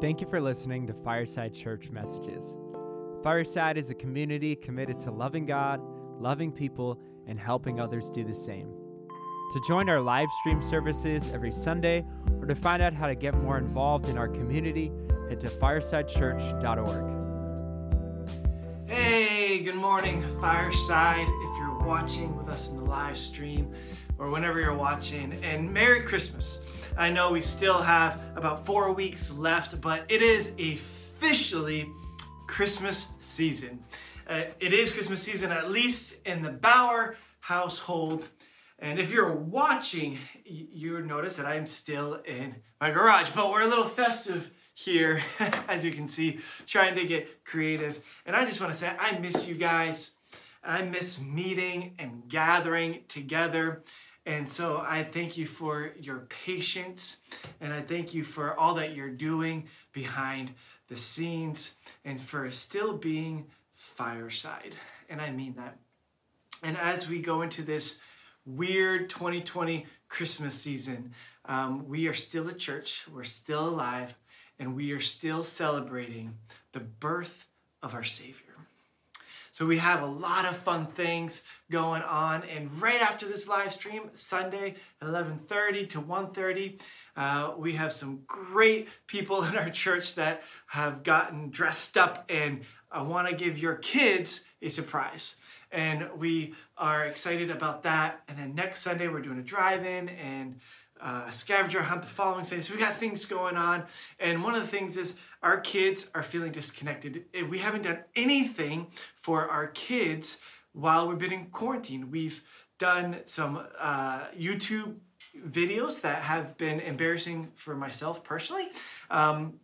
Thank you for listening to Fireside Church Messages. Fireside is a community committed to loving God, loving people, and helping others do the same. To join our live stream services every Sunday or to find out how to get more involved in our community, head to firesidechurch.org. Hey, good morning, Fireside. If you're watching with us in the live stream or whenever you're watching, and Merry Christmas. I know we still have about four weeks left, but it is officially Christmas season. Uh, it is Christmas season, at least in the Bauer household. And if you're watching, you would notice that I'm still in my garage, but we're a little festive here, as you can see, trying to get creative. And I just want to say, I miss you guys. I miss meeting and gathering together. And so I thank you for your patience and I thank you for all that you're doing behind the scenes and for still being fireside. And I mean that. And as we go into this weird 2020 Christmas season, um, we are still a church, we're still alive, and we are still celebrating the birth of our Savior. So we have a lot of fun things going on. And right after this live stream, Sunday at 11:30 to 1:30, uh, we have some great people in our church that have gotten dressed up, and I want to give your kids a surprise. And we are excited about that. And then next Sunday, we're doing a drive-in and uh, scavenger hunt the following Sunday. So we got things going on. And one of the things is our kids are feeling disconnected. We haven't done anything for our kids while we've been in quarantine. We've done some uh, YouTube videos that have been embarrassing for myself personally. Um,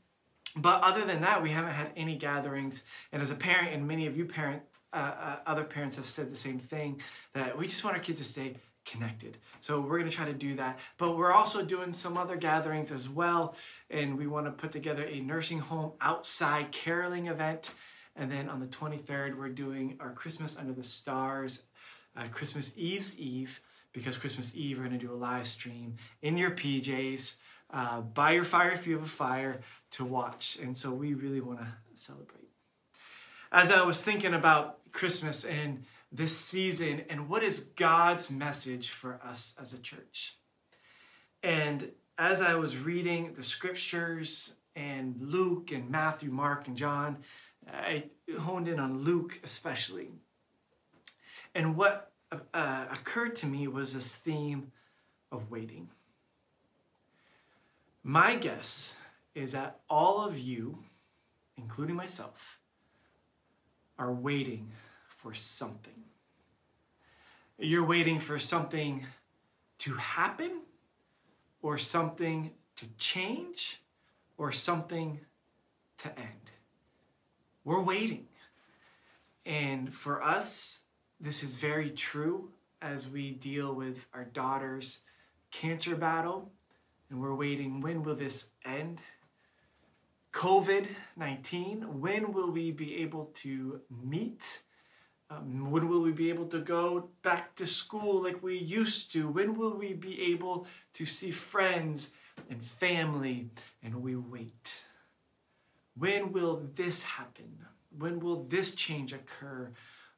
but other than that, we haven't had any gatherings. And as a parent, and many of you parent, uh, uh, other parents have said the same thing, that we just want our kids to stay connected. So we're going to try to do that. But we're also doing some other gatherings as well. And we want to put together a nursing home outside caroling event. And then on the 23rd, we're doing our Christmas Under the Stars, uh, Christmas Eve's Eve, because Christmas Eve, we're going to do a live stream in your PJs, uh, by your fire if you have a fire to watch. And so we really want to celebrate. As I was thinking about Christmas and this season and what is God's message for us as a church. And as I was reading the scriptures and Luke and Matthew, Mark, and John, I honed in on Luke especially. And what uh, occurred to me was this theme of waiting. My guess is that all of you, including myself, are waiting for something. You're waiting for something to happen or something to change or something to end. We're waiting. And for us, this is very true as we deal with our daughter's cancer battle. And we're waiting when will this end? COVID 19, when will we be able to meet? Um, when will we be able to go back to school like we used to? When will we be able to see friends and family? And we wait. When will this happen? When will this change occur?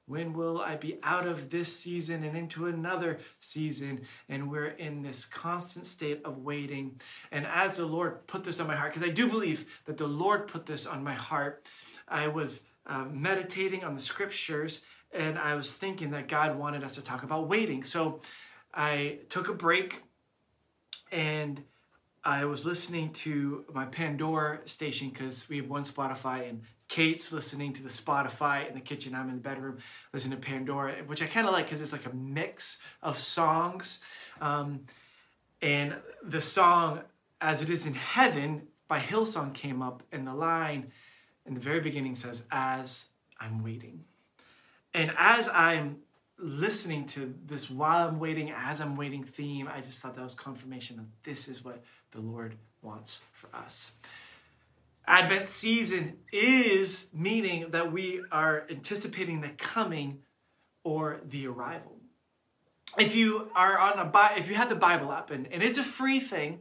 When will I be out of this season and into another season? And we're in this constant state of waiting. And as the Lord put this on my heart, because I do believe that the Lord put this on my heart, I was uh, meditating on the scriptures and I was thinking that God wanted us to talk about waiting. So I took a break and I was listening to my Pandora station because we have one Spotify and Kate's listening to the Spotify in the kitchen. I'm in the bedroom listening to Pandora, which I kind of like because it's like a mix of songs. Um, and the song, As It Is in Heaven by Hillsong, came up, and the line in the very beginning says, As I'm waiting. And as I'm listening to this while I'm waiting, as I'm waiting theme, I just thought that was confirmation that this is what the Lord wants for us. Advent season is meaning that we are anticipating the coming or the arrival. If you are on a if you have the Bible app and, and it's a free thing,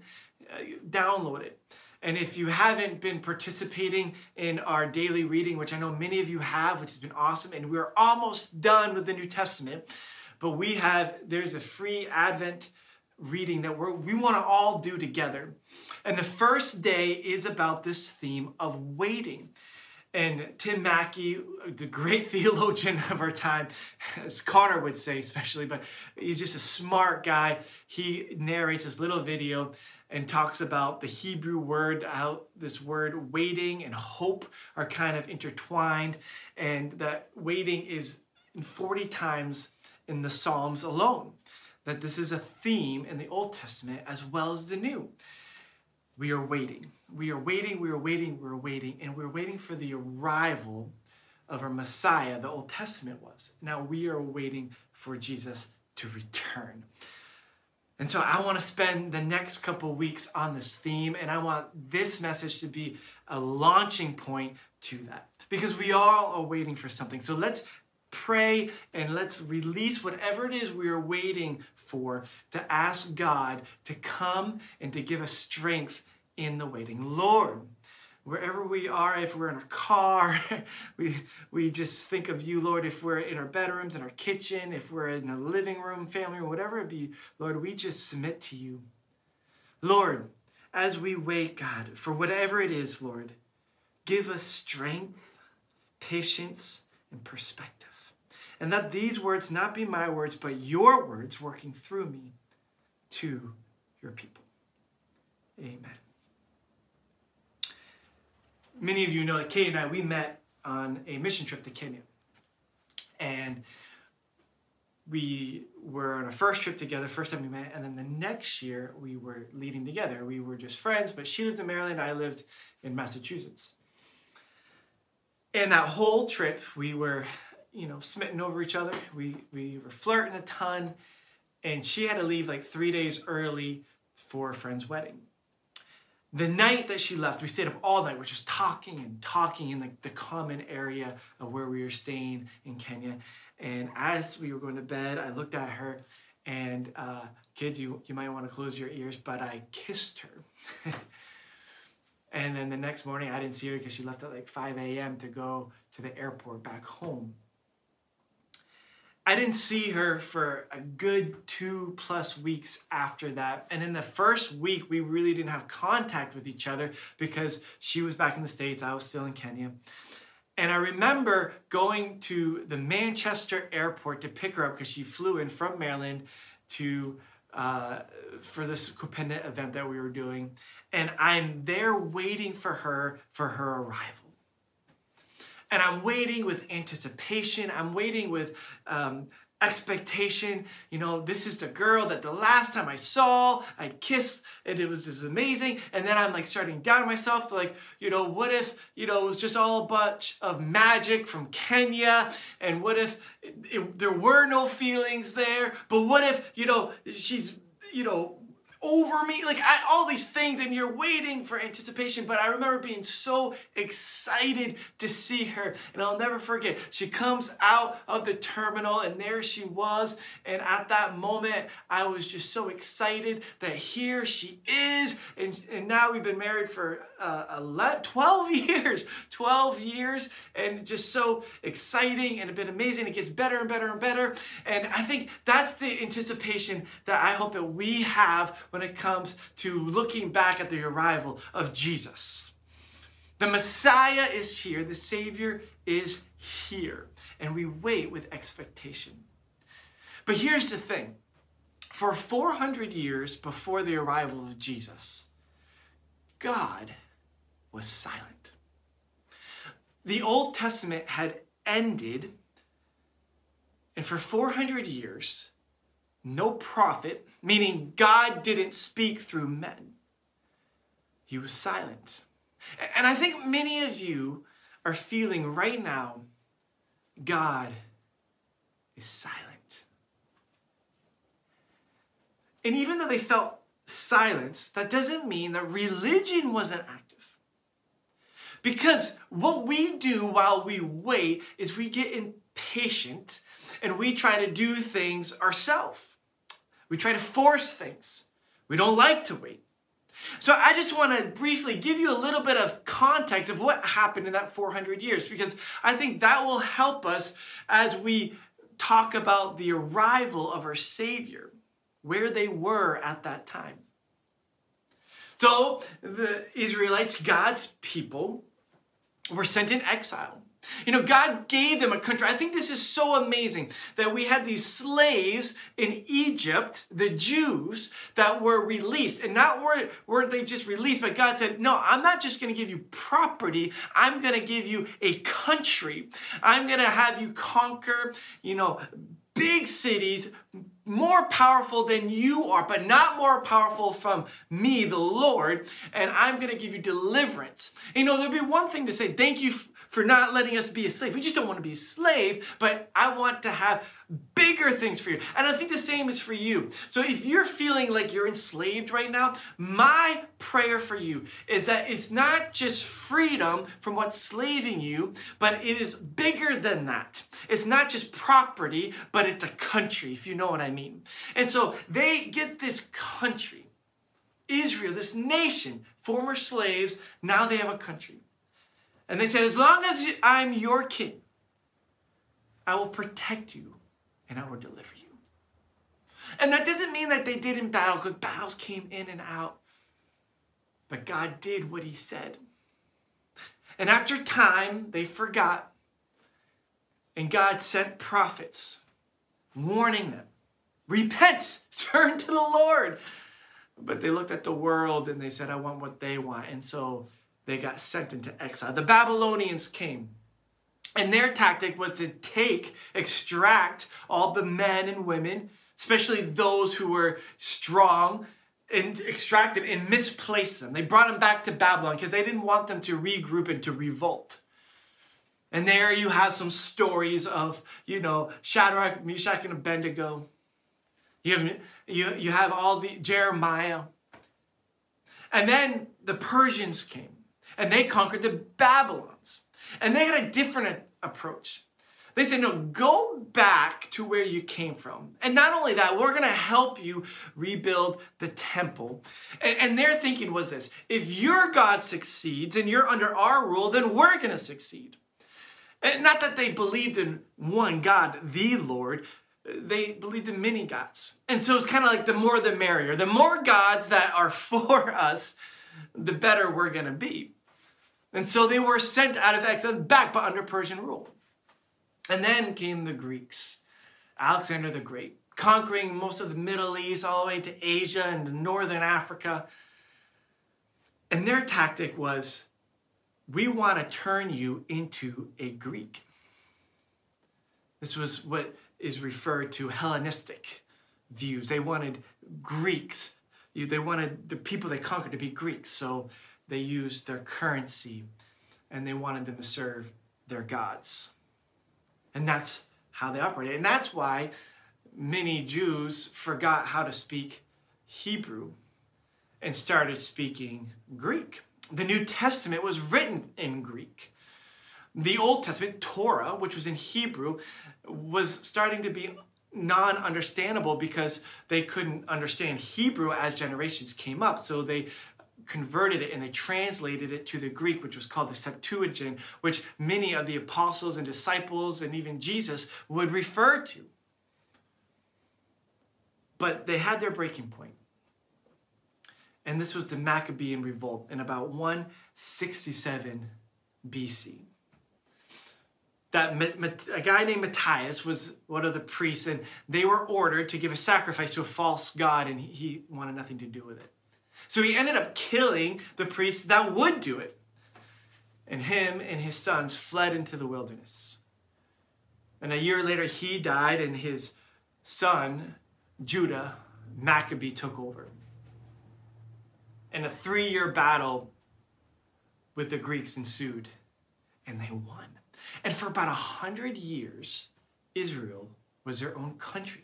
uh, download it. And if you haven't been participating in our daily reading, which I know many of you have, which has been awesome, and we're almost done with the New Testament, but we have, there's a free Advent reading that we want to all do together. And the first day is about this theme of waiting. And Tim Mackie, the great theologian of our time, as Connor would say, especially, but he's just a smart guy. He narrates this little video and talks about the Hebrew word, how this word waiting and hope are kind of intertwined, and that waiting is 40 times in the Psalms alone. That this is a theme in the Old Testament as well as the New. We are waiting. We are waiting, we are waiting, we are waiting, and we're waiting for the arrival of our Messiah, the Old Testament was. Now we are waiting for Jesus to return. And so I want to spend the next couple weeks on this theme, and I want this message to be a launching point to that because we all are waiting for something. So let's pray and let's release whatever it is we are waiting for to ask God to come and to give us strength in the waiting. Lord, wherever we are, if we're in a car, we, we just think of you, Lord, if we're in our bedrooms, in our kitchen, if we're in the living room, family or whatever it be, Lord, we just submit to you. Lord, as we wait, God, for whatever it is, Lord, give us strength, patience, and perspective. And that these words not be my words, but your words working through me to your people. Amen many of you know that Kate and I, we met on a mission trip to Kenya. And we were on a first trip together, first time we met, and then the next year we were leading together. We were just friends, but she lived in Maryland, I lived in Massachusetts. And that whole trip, we were, you know, smitten over each other. We, we were flirting a ton, and she had to leave like three days early for a friend's wedding the night that she left, we stayed up all night. We're just talking and talking in the, the common area of where we were staying in Kenya. And as we were going to bed, I looked at her and uh, kids, you, you might want to close your ears, but I kissed her. and then the next morning, I didn't see her because she left at like 5 a.m. to go to the airport back home. I didn't see her for a good two plus weeks after that. And in the first week, we really didn't have contact with each other because she was back in the States, I was still in Kenya. And I remember going to the Manchester airport to pick her up because she flew in from Maryland to uh, for this Kupenda event that we were doing. And I'm there waiting for her for her arrival. And I'm waiting with anticipation. I'm waiting with um, expectation. You know, this is the girl that the last time I saw, I kissed, and it was just amazing. And then I'm like starting down myself to like, you know, what if, you know, it was just all a bunch of magic from Kenya? And what if it, it, there were no feelings there? But what if, you know, she's, you know, over me, like all these things, and you're waiting for anticipation. But I remember being so excited to see her, and I'll never forget. She comes out of the terminal, and there she was. And at that moment, I was just so excited that here she is. And, and now we've been married for uh, 11, 12 years, 12 years, and just so exciting and it's been amazing. It gets better and better and better. And I think that's the anticipation that I hope that we have when it comes to looking back at the arrival of Jesus. The Messiah is here, the Savior is here, and we wait with expectation. But here's the thing for 400 years before the arrival of Jesus, God was silent. The Old Testament had ended, and for 400 years, no prophet, meaning God didn't speak through men. He was silent. And I think many of you are feeling right now God is silent. And even though they felt silence, that doesn't mean that religion wasn't active. Because what we do while we wait is we get impatient and we try to do things ourselves. We try to force things. We don't like to wait. So I just want to briefly give you a little bit of context of what happened in that 400 years because I think that will help us as we talk about the arrival of our Savior, where they were at that time. So the Israelites, God's people, were sent in exile. You know, God gave them a country. I think this is so amazing that we had these slaves in Egypt, the Jews, that were released. And not were, were they just released, but God said, No, I'm not just going to give you property, I'm going to give you a country. I'm going to have you conquer, you know, big cities, more powerful than you are, but not more powerful from me, the Lord, and I'm going to give you deliverance. You know, there'd be one thing to say, thank you for not letting us be a slave. We just don't want to be a slave, but I want to have bigger things for you. And I think the same is for you. So if you're feeling like you're enslaved right now, my prayer for you is that it's not just freedom from what's slaving you, but it is bigger than that. It's not just property, but it's a country, if you know what I mean. And so they get this country. Israel, this nation, former slaves, now they have a country. And they said, As long as I'm your king, I will protect you and I will deliver you. And that doesn't mean that they didn't battle, because battles came in and out. But God did what he said. And after time, they forgot. And God sent prophets warning them repent, turn to the Lord. But they looked at the world and they said, I want what they want. And so they got sent into exile. The Babylonians came. And their tactic was to take, extract all the men and women, especially those who were strong, and extract them and misplace them. They brought them back to Babylon because they didn't want them to regroup and to revolt. And there you have some stories of, you know, Shadrach, Meshach, and Abednego. You have, you, you have all the Jeremiah. And then the Persians came and they conquered the Babylons. And they had a different approach. They said, no, go back to where you came from. And not only that, we're going to help you rebuild the temple. And, and, their thinking was this if your God succeeds and you're under our rule, then we're going to succeed. And not that they believed in one God, the Lord, they believed in many gods. And so it's kind of like the more the merrier. The more gods that are for us, the better we're going to be. And so they were sent out of exile back, but under Persian rule. And then came the Greeks, Alexander the Great, conquering most of the Middle East, all the way to Asia and northern Africa. And their tactic was we want to turn you into a Greek. This was what is referred to Hellenistic views. They wanted Greeks, they wanted the people they conquered to be Greeks. So they used their currency and they wanted them to serve their gods. And that's how they operated. And that's why many Jews forgot how to speak Hebrew and started speaking Greek. The New Testament was written in Greek. The Old Testament, Torah, which was in Hebrew, was starting to be non understandable because they couldn't understand Hebrew as generations came up. So they converted it and they translated it to the Greek, which was called the Septuagint, which many of the apostles and disciples and even Jesus would refer to. But they had their breaking point. And this was the Maccabean revolt in about 167 BC. That a guy named Matthias was one of the priests, and they were ordered to give a sacrifice to a false god, and he wanted nothing to do with it. So he ended up killing the priests that would do it. And him and his sons fled into the wilderness. And a year later, he died, and his son, Judah, Maccabee, took over. And a three year battle with the Greeks ensued, and they won. And for about a hundred years, Israel was their own country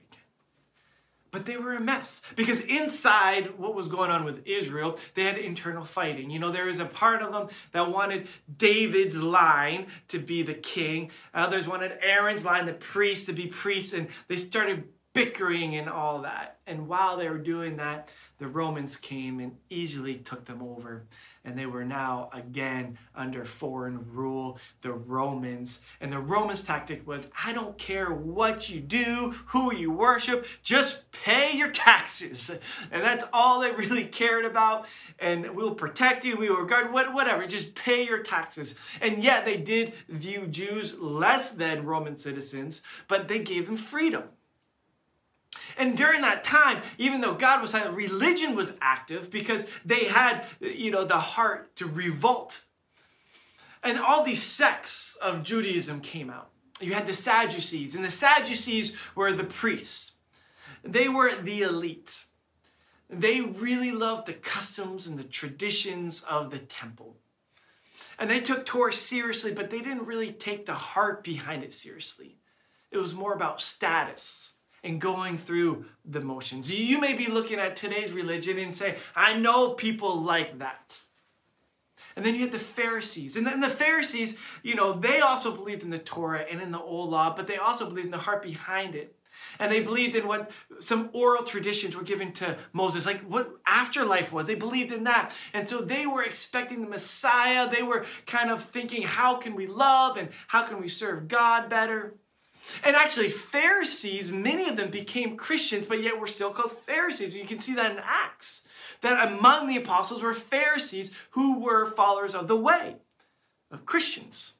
but they were a mess because inside what was going on with Israel, they had internal fighting. You know, there was a part of them that wanted David's line to be the king, others wanted Aaron's line, the priest, to be priests, and they started bickering and all that. And while they were doing that, the Romans came and easily took them over. And they were now again under foreign rule, the Romans. And the Romans' tactic was I don't care what you do, who you worship, just pay your taxes. And that's all they really cared about. And we'll protect you, we will guard, whatever, just pay your taxes. And yet they did view Jews less than Roman citizens, but they gave them freedom. And during that time, even though God was silent, religion was active because they had, you know, the heart to revolt. And all these sects of Judaism came out. You had the Sadducees, and the Sadducees were the priests. They were the elite. They really loved the customs and the traditions of the temple. And they took Torah seriously, but they didn't really take the heart behind it seriously. It was more about status and going through the motions. You may be looking at today's religion and say, I know people like that. And then you had the Pharisees. And then the Pharisees, you know, they also believed in the Torah and in the old law, but they also believed in the heart behind it. And they believed in what some oral traditions were given to Moses, like what afterlife was. They believed in that. And so they were expecting the Messiah. They were kind of thinking, how can we love and how can we serve God better? And actually, Pharisees, many of them became Christians, but yet were still called Pharisees. You can see that in Acts, that among the apostles were Pharisees who were followers of the way, of Christians.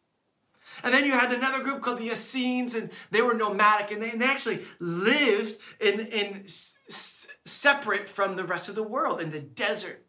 And then you had another group called the Essenes, and they were nomadic, and they, and they actually lived in, in s- separate from the rest of the world in the desert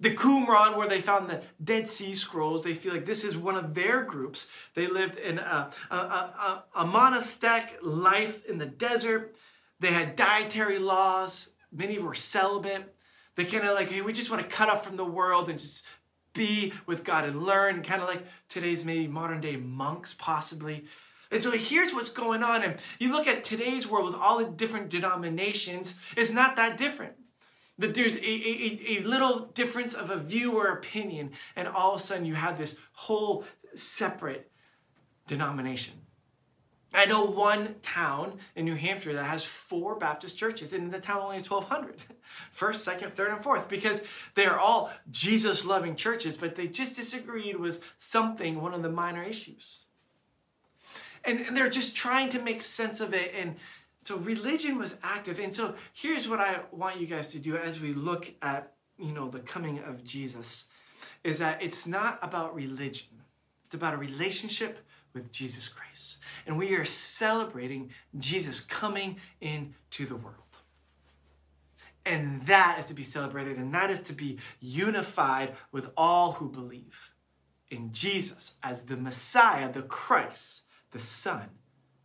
the Qumran, where they found the Dead Sea Scrolls, they feel like this is one of their groups. They lived in a, a, a, a monastic life in the desert. They had dietary laws. Many were celibate. They kind of like, hey, we just want to cut off from the world and just be with God and learn, kind of like today's maybe modern day monks, possibly. And so here's what's going on. And you look at today's world with all the different denominations, it's not that different that there's a, a, a little difference of a view or opinion, and all of a sudden you have this whole separate denomination. I know one town in New Hampshire that has four Baptist churches, and the town only has 1,200. First, second, third, and fourth, because they are all Jesus loving churches, but they just disagreed with something, one of the minor issues. And, and they're just trying to make sense of it and so religion was active. And so here's what I want you guys to do as we look at, you know, the coming of Jesus is that it's not about religion. It's about a relationship with Jesus Christ. And we are celebrating Jesus coming into the world. And that is to be celebrated, and that is to be unified with all who believe in Jesus as the Messiah, the Christ, the Son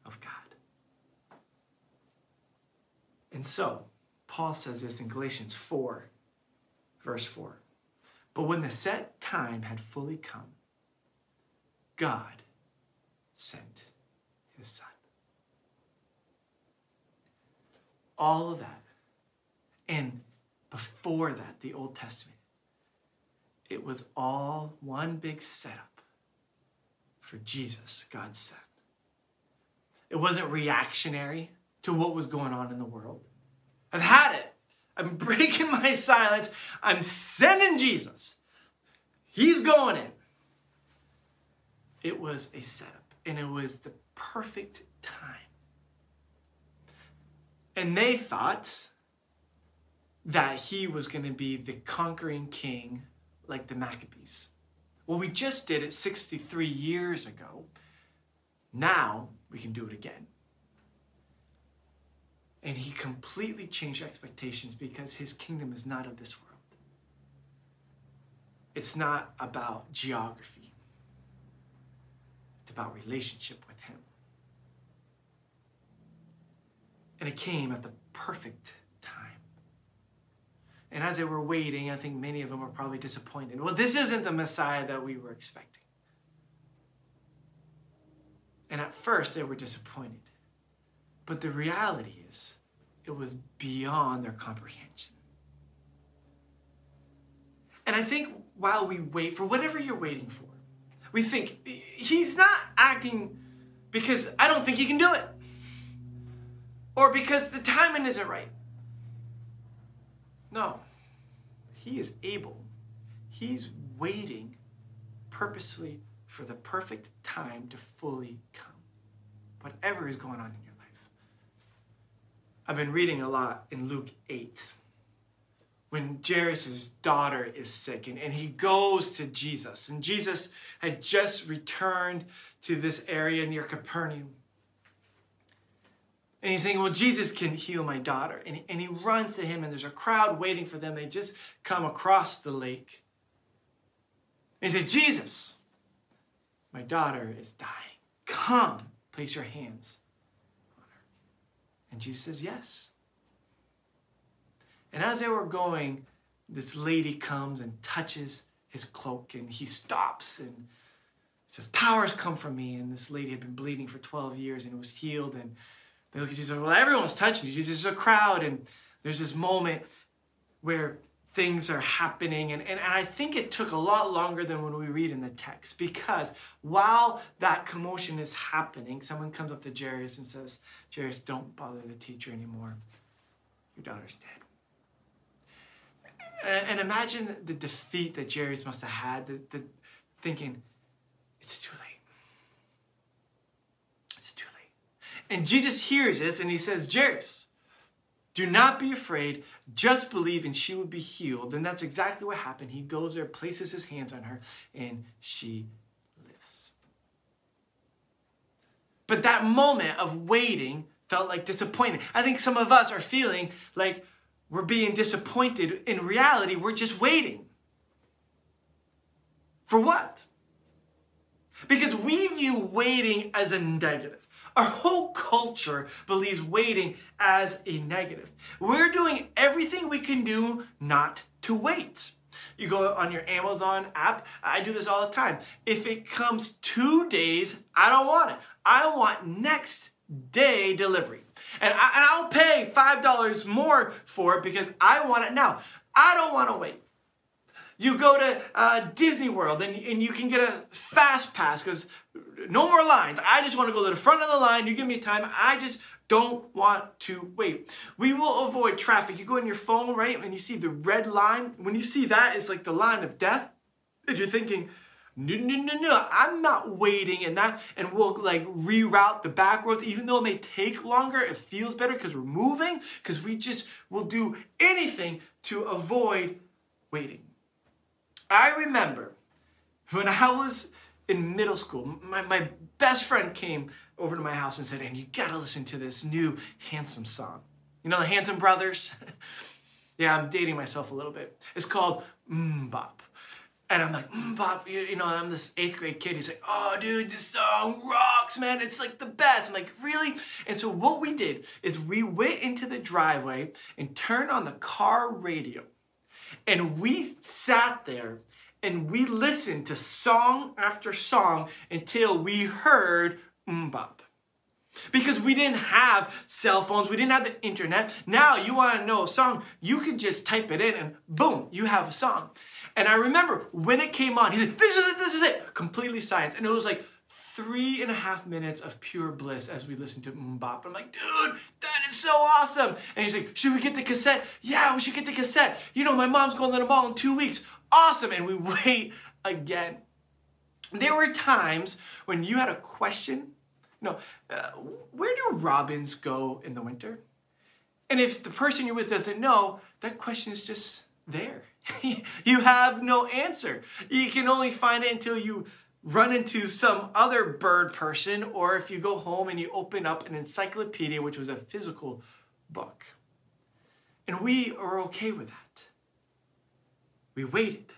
of God. And so, Paul says this in Galatians 4, verse 4. But when the set time had fully come, God sent his son. All of that. And before that, the Old Testament, it was all one big setup for Jesus, God's son. It wasn't reactionary to what was going on in the world. I've had it. I'm breaking my silence. I'm sending Jesus. He's going in. It was a setup, and it was the perfect time. And they thought that he was going to be the conquering king like the Maccabees. Well, we just did it 63 years ago. Now we can do it again. And he completely changed expectations because his kingdom is not of this world. It's not about geography, it's about relationship with him. And it came at the perfect time. And as they were waiting, I think many of them were probably disappointed. Well, this isn't the Messiah that we were expecting. And at first, they were disappointed. But the reality is, it was beyond their comprehension. And I think while we wait for whatever you're waiting for, we think he's not acting because I don't think he can do it. or because the timing isn't right. No, he is able. He's waiting purposely for the perfect time to fully come. Whatever is going on. I've been reading a lot in Luke 8 when Jairus' daughter is sick and, and he goes to Jesus. And Jesus had just returned to this area near Capernaum. And he's thinking, well, Jesus can heal my daughter. And, and he runs to him, and there's a crowd waiting for them. They just come across the lake. And he said, Jesus, my daughter is dying. Come, place your hands. And Jesus says, Yes. And as they were going, this lady comes and touches his cloak, and he stops and says, Powers come from me. And this lady had been bleeding for 12 years and it was healed. And they look at Jesus, well, everyone's touching you. There's a crowd, and there's this moment where things are happening. And, and, and I think it took a lot longer than when we read in the text because while that commotion is happening, someone comes up to Jairus and says, Jairus, don't bother the teacher anymore. Your daughter's dead. And, and imagine the defeat that Jairus must have had, the, the thinking, it's too late. It's too late. And Jesus hears this and he says, Jairus, do not be afraid, just believe and she will be healed. And that's exactly what happened. He goes there, places his hands on her, and she lives. But that moment of waiting felt like disappointment. I think some of us are feeling like we're being disappointed. In reality, we're just waiting. For what? Because we view waiting as a negative. Our whole culture believes waiting as a negative. We're doing everything we can do not to wait. You go on your Amazon app, I do this all the time. If it comes two days, I don't want it. I want next day delivery. And, I, will pay $5 more for it because I want it now. I don't want to wait. You go to uh, Disney World and, and you can get a fast pass because no more lines. I just want to go to the front of the line. You give me time. I just don't want to wait. We will avoid traffic. You go in your phone, right, and you see the red line. When you see that, it's like the line of death. And you're thinking, no, no, no, no, I'm not waiting in that. And we'll like reroute the back roads, even though it may take longer, it feels better because we're moving, because we just will do anything to avoid waiting. I remember when I was in middle school, my, my best friend came over to my house and said, and you gotta listen to this new Hanson song. You know the Hanson Brothers? yeah, I'm dating myself a little bit. It's called MMMBop. And I'm like, MMMBop, you, you know, I'm this eighth grade kid. He's like, oh, dude, this song rocks, man. It's like the best. I'm like, really? And so what we did is we went into the driveway and turned on the car radio. And we sat there and we listened to song after song until we heard MMMBop. Because we didn't have cell phones, we didn't have the internet. Now you want to know a song, you can just type it in and boom, you have a song. And I remember when it came on, he said, This is it, this is it. Completely science. And it was like three and a half minutes of pure bliss as we listened to MMMBop. I'm like, dude, that is so awesome. And he's like, should we get the cassette? Yeah, we should get the cassette. You know, my mom's going to the mall in two weeks awesome. And we wait again. There were times when you had a question, know, uh, where do robins go in the winter? And if the person you're with doesn't know, that question is just there. you have no answer. You can only find it until you run into some other bird person or if you go home and you open up an encyclopedia, which was a physical book. And we are okay with that. We waited.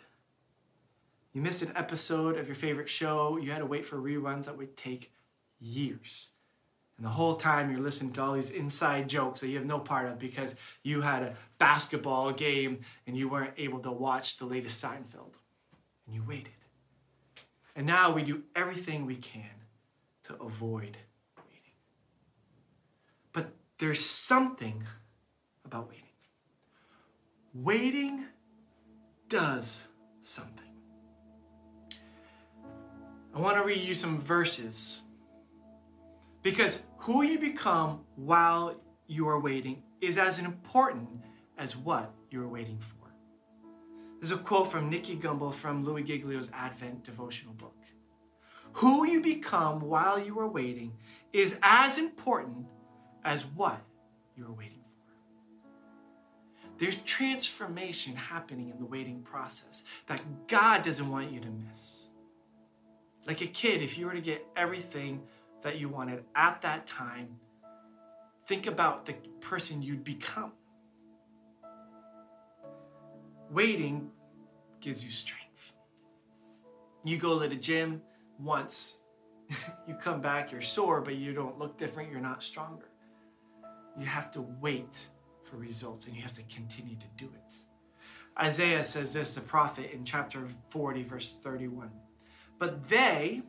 You missed an episode of your favorite show, you had to wait for reruns that would take years. And the whole time you're listening to all these inside jokes that you have no part of because you had a basketball game and you weren't able to watch the latest Seinfeld. And you waited. And now we do everything we can to avoid waiting. But there's something about waiting. Waiting does something. I want to read you some verses because who you become while you are waiting is as important as what you are waiting for. There's a quote from Nicky Gumbel from Louie Giglio's Advent devotional book. Who you become while you are waiting is as important as what you are waiting for. There's transformation happening in the waiting process that God doesn't want you to miss. Like a kid, if you were to get everything that you wanted at that time, think about the person you'd become. Waiting gives you strength. You go to the gym once, you come back, you're sore, but you don't look different, you're not stronger. You have to wait for results and you have to continue to do it. Isaiah says this, the prophet, in chapter 40, verse 31. But they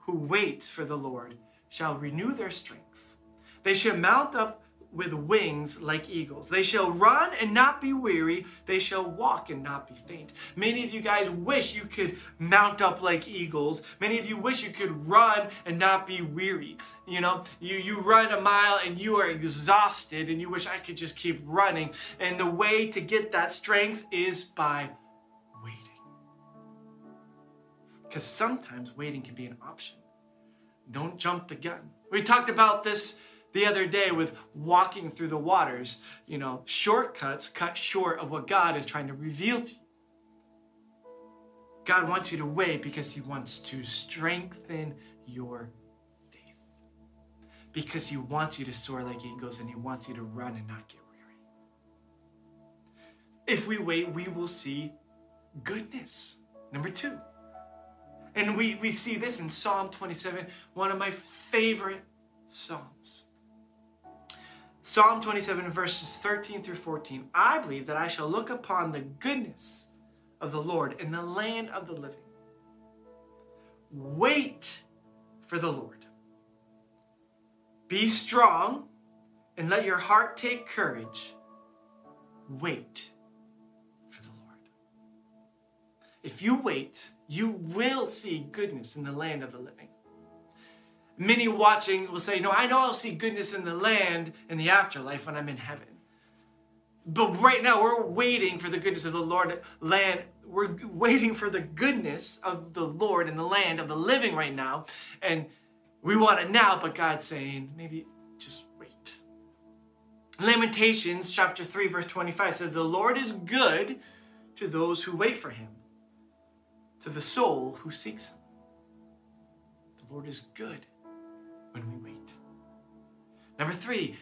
who wait for the Lord shall renew their strength. They shall mount up with wings like eagles. They shall run and not be weary. They shall walk and not be faint. Many of you guys wish you could mount up like eagles. Many of you wish you could run and not be weary. You know, you, you run a mile and you are exhausted and you wish I could just keep running. And the way to get that strength is by waiting. Because sometimes waiting can be an option. Don't jump the gun. We talked about this the other day with walking through the waters. You know, shortcuts cut short of what God is trying to reveal to you. God wants you to wait because He wants to strengthen your faith. Because He wants you to soar like eagles and He wants you to run and not get weary. If we wait, we will see goodness. Number two. And we, we see this in Psalm 27, one of my favorite Psalms. Psalm 27, verses 13 through 14. I believe that I shall look upon the goodness of the Lord in the land of the living. Wait for the Lord. Be strong and let your heart take courage. Wait for the Lord. If you wait, you will see goodness in the land of the living. Many watching will say, No, I know I'll see goodness in the land in the afterlife when I'm in heaven. But right now, we're waiting for the goodness of the Lord land. We're waiting for the goodness of the Lord in the land of the living right now. And we want it now, but God's saying, maybe just wait. Lamentations chapter 3, verse 25 says, The Lord is good to those who wait for him, to the soul who seeks him. The Lord is good when we wait. Number three,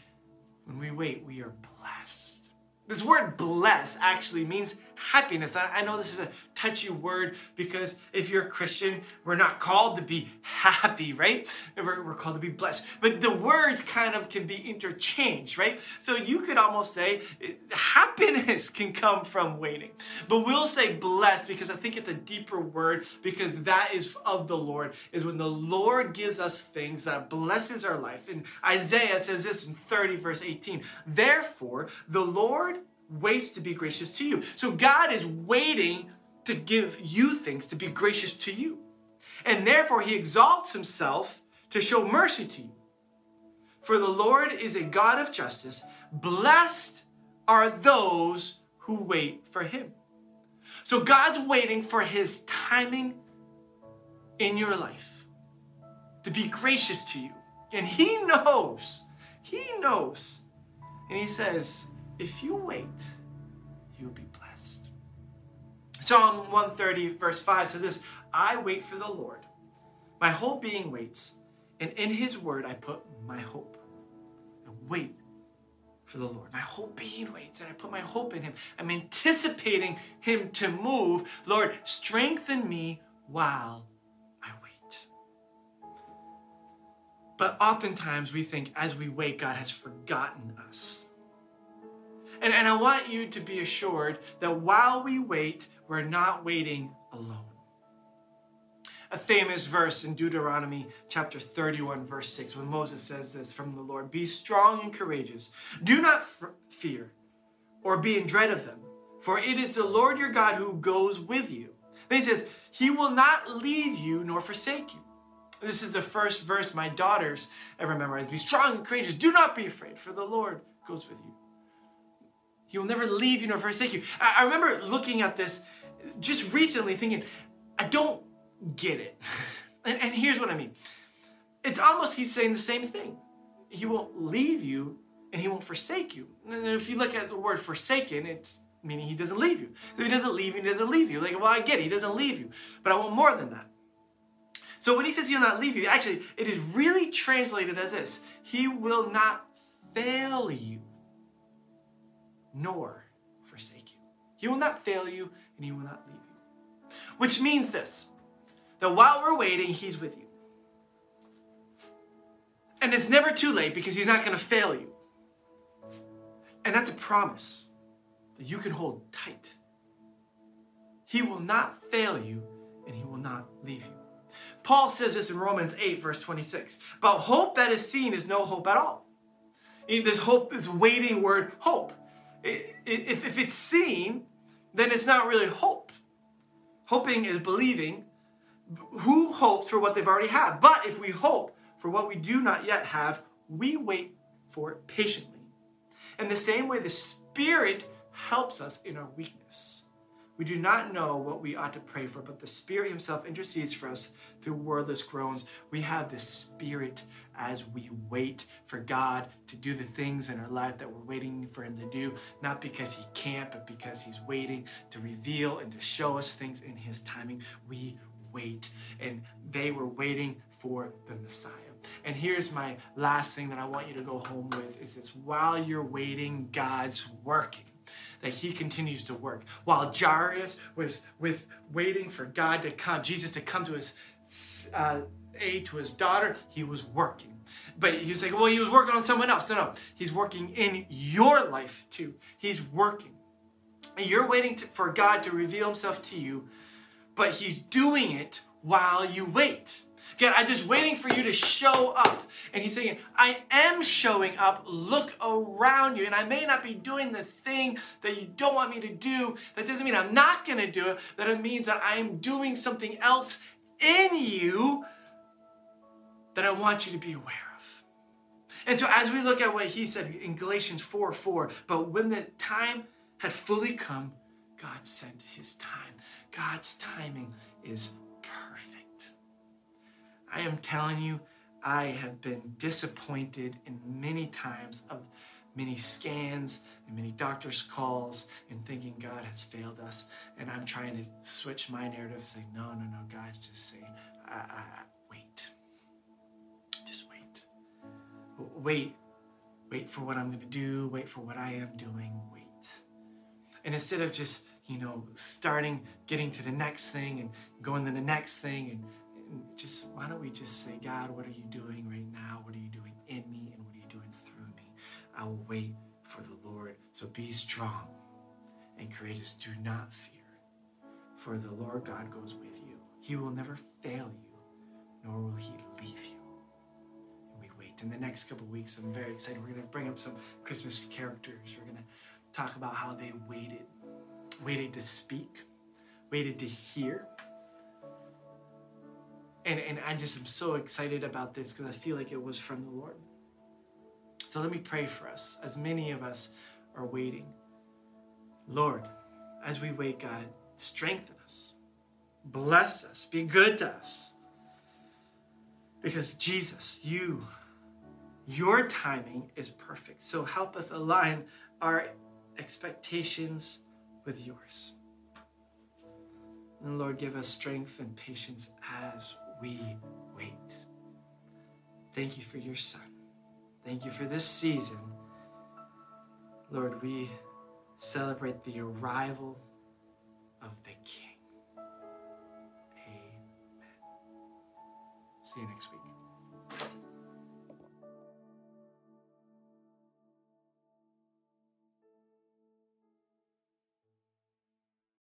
when we wait, we are blessed. This word bless actually means happiness. I know this is a touchy word because if you're a Christian, we're not called to be happy, right? We're, we're, called to be blessed. But the words kind of can be interchanged, right? So you could almost say eh, happiness can come from waiting. But we'll say blessed because I think it's a deeper word because that is of the Lord, is when the Lord gives us things that blesses our life. And Isaiah says this in 30, verse 18. Therefore, the Lord waits to be gracious to you. So God is waiting to give you things to be gracious to you. And therefore, he exalts himself to show mercy to you. For the Lord is a God of justice. Blessed are those who wait for him. So God's waiting for his timing in your life to be gracious to you. And he knows, he knows. And he says, if you wait, you'll be blessed. Psalm 130, verse 5 says this I wait for the Lord. My whole being waits, and in his word I put my hope. I wait for the Lord. My whole being waits, and I put my hope in him. I'm anticipating him to move. Lord, strengthen me while I wait. But oftentimes we think as we wait, God has forgotten us. And, and I want you to be assured that while we wait, we're not waiting alone. A famous verse in Deuteronomy chapter 31, verse 6, when Moses says this from the Lord Be strong and courageous. Do not fear or be in dread of them, for it is the Lord your God who goes with you. Then he says, He will not leave you nor forsake you. This is the first verse my daughters ever memorized. Be strong and courageous. Do not be afraid, for the Lord goes with you. He will never leave you nor forsake you. I, I remember looking at this just recently thinking, I don't get it. and, and here's what I mean it's almost he's saying the same thing. He won't leave you and he won't forsake you. And if you look at the word forsaken, it's meaning he doesn't leave you. So he doesn't leave you, he doesn't leave you. Like, well, I get it, he doesn't leave you. But I want more than that. So when he says he'll not leave you, actually, it is really translated as this He will not fail you, nor forsake you. He will not fail you, and he will not leave you. Which means this that while we're waiting, he's with you. And it's never too late because he's not going to fail you. And that's a promise that you can hold tight. He will not fail you and he will not leave you. Paul says this in Romans 8, verse 26. But hope that is seen is no hope at all. This hope, this waiting word, hope. If, if it's seen, then it's not really hope. Hoping is believing. Who hopes for what they've already had? But if we hope for what we do not yet have, we wait for it patiently. In the same way, the Spirit helps us in our weakness. We do not know what we ought to pray for, but the Spirit Himself intercedes for us through wordless groans. We have the Spirit as we wait for God to do the things in our life that we're waiting for Him to do, not because He can't, but because He's waiting to reveal and to show us things in His timing. We wait, and they were waiting for the Messiah. And here's my last thing that I want you to go home with is this while you're waiting, God's working. That he continues to work. While Jairus was with waiting for God to come, Jesus to come to his uh, aid to his daughter, he was working. But he was like, well, he was working on someone else. No, no. He's working in your life too. He's working. And you're waiting to, for God to reveal himself to you, but he's doing it while you wait. God, I'm just waiting for you to show up. And he's saying, I am showing up. Look around you. And I may not be doing the thing that you don't want me to do. That doesn't mean I'm not going to do it. That it means that I am doing something else in you that I want you to be aware of. And so as we look at what he said in Galatians 4 4, but when the time had fully come, God sent his time. God's timing is perfect. I am telling you, I have been disappointed in many times of many scans and many doctor's calls and thinking God has failed us. And I'm trying to switch my narrative, say, no, no, no, God's just saying, I, I, wait. Just wait. Wait. Wait for what I'm going to do. Wait for what I am doing. Wait. And instead of just, you know, starting, getting to the next thing and going to the next thing and just why don't we just say, God, what are you doing right now? What are you doing in me? And what are you doing through me? I will wait for the Lord. So be strong and courageous. Do not fear, for the Lord God goes with you. He will never fail you, nor will he leave you. And we wait. In the next couple weeks, I'm very excited. We're going to bring up some Christmas characters. We're going to talk about how they waited, waited to speak, waited to hear and, and I just am so excited about this because I feel like it was from the Lord. So let me pray for us as many of us are waiting. Lord, as we wait, God, strengthen us, bless us, be good to us. Because Jesus, you, your timing is perfect. So help us align our expectations with yours. And Lord, give us strength and patience as we wait. Thank you for your Son. Thank you for this season. Lord, we celebrate the arrival of the King. Amen. See you next week.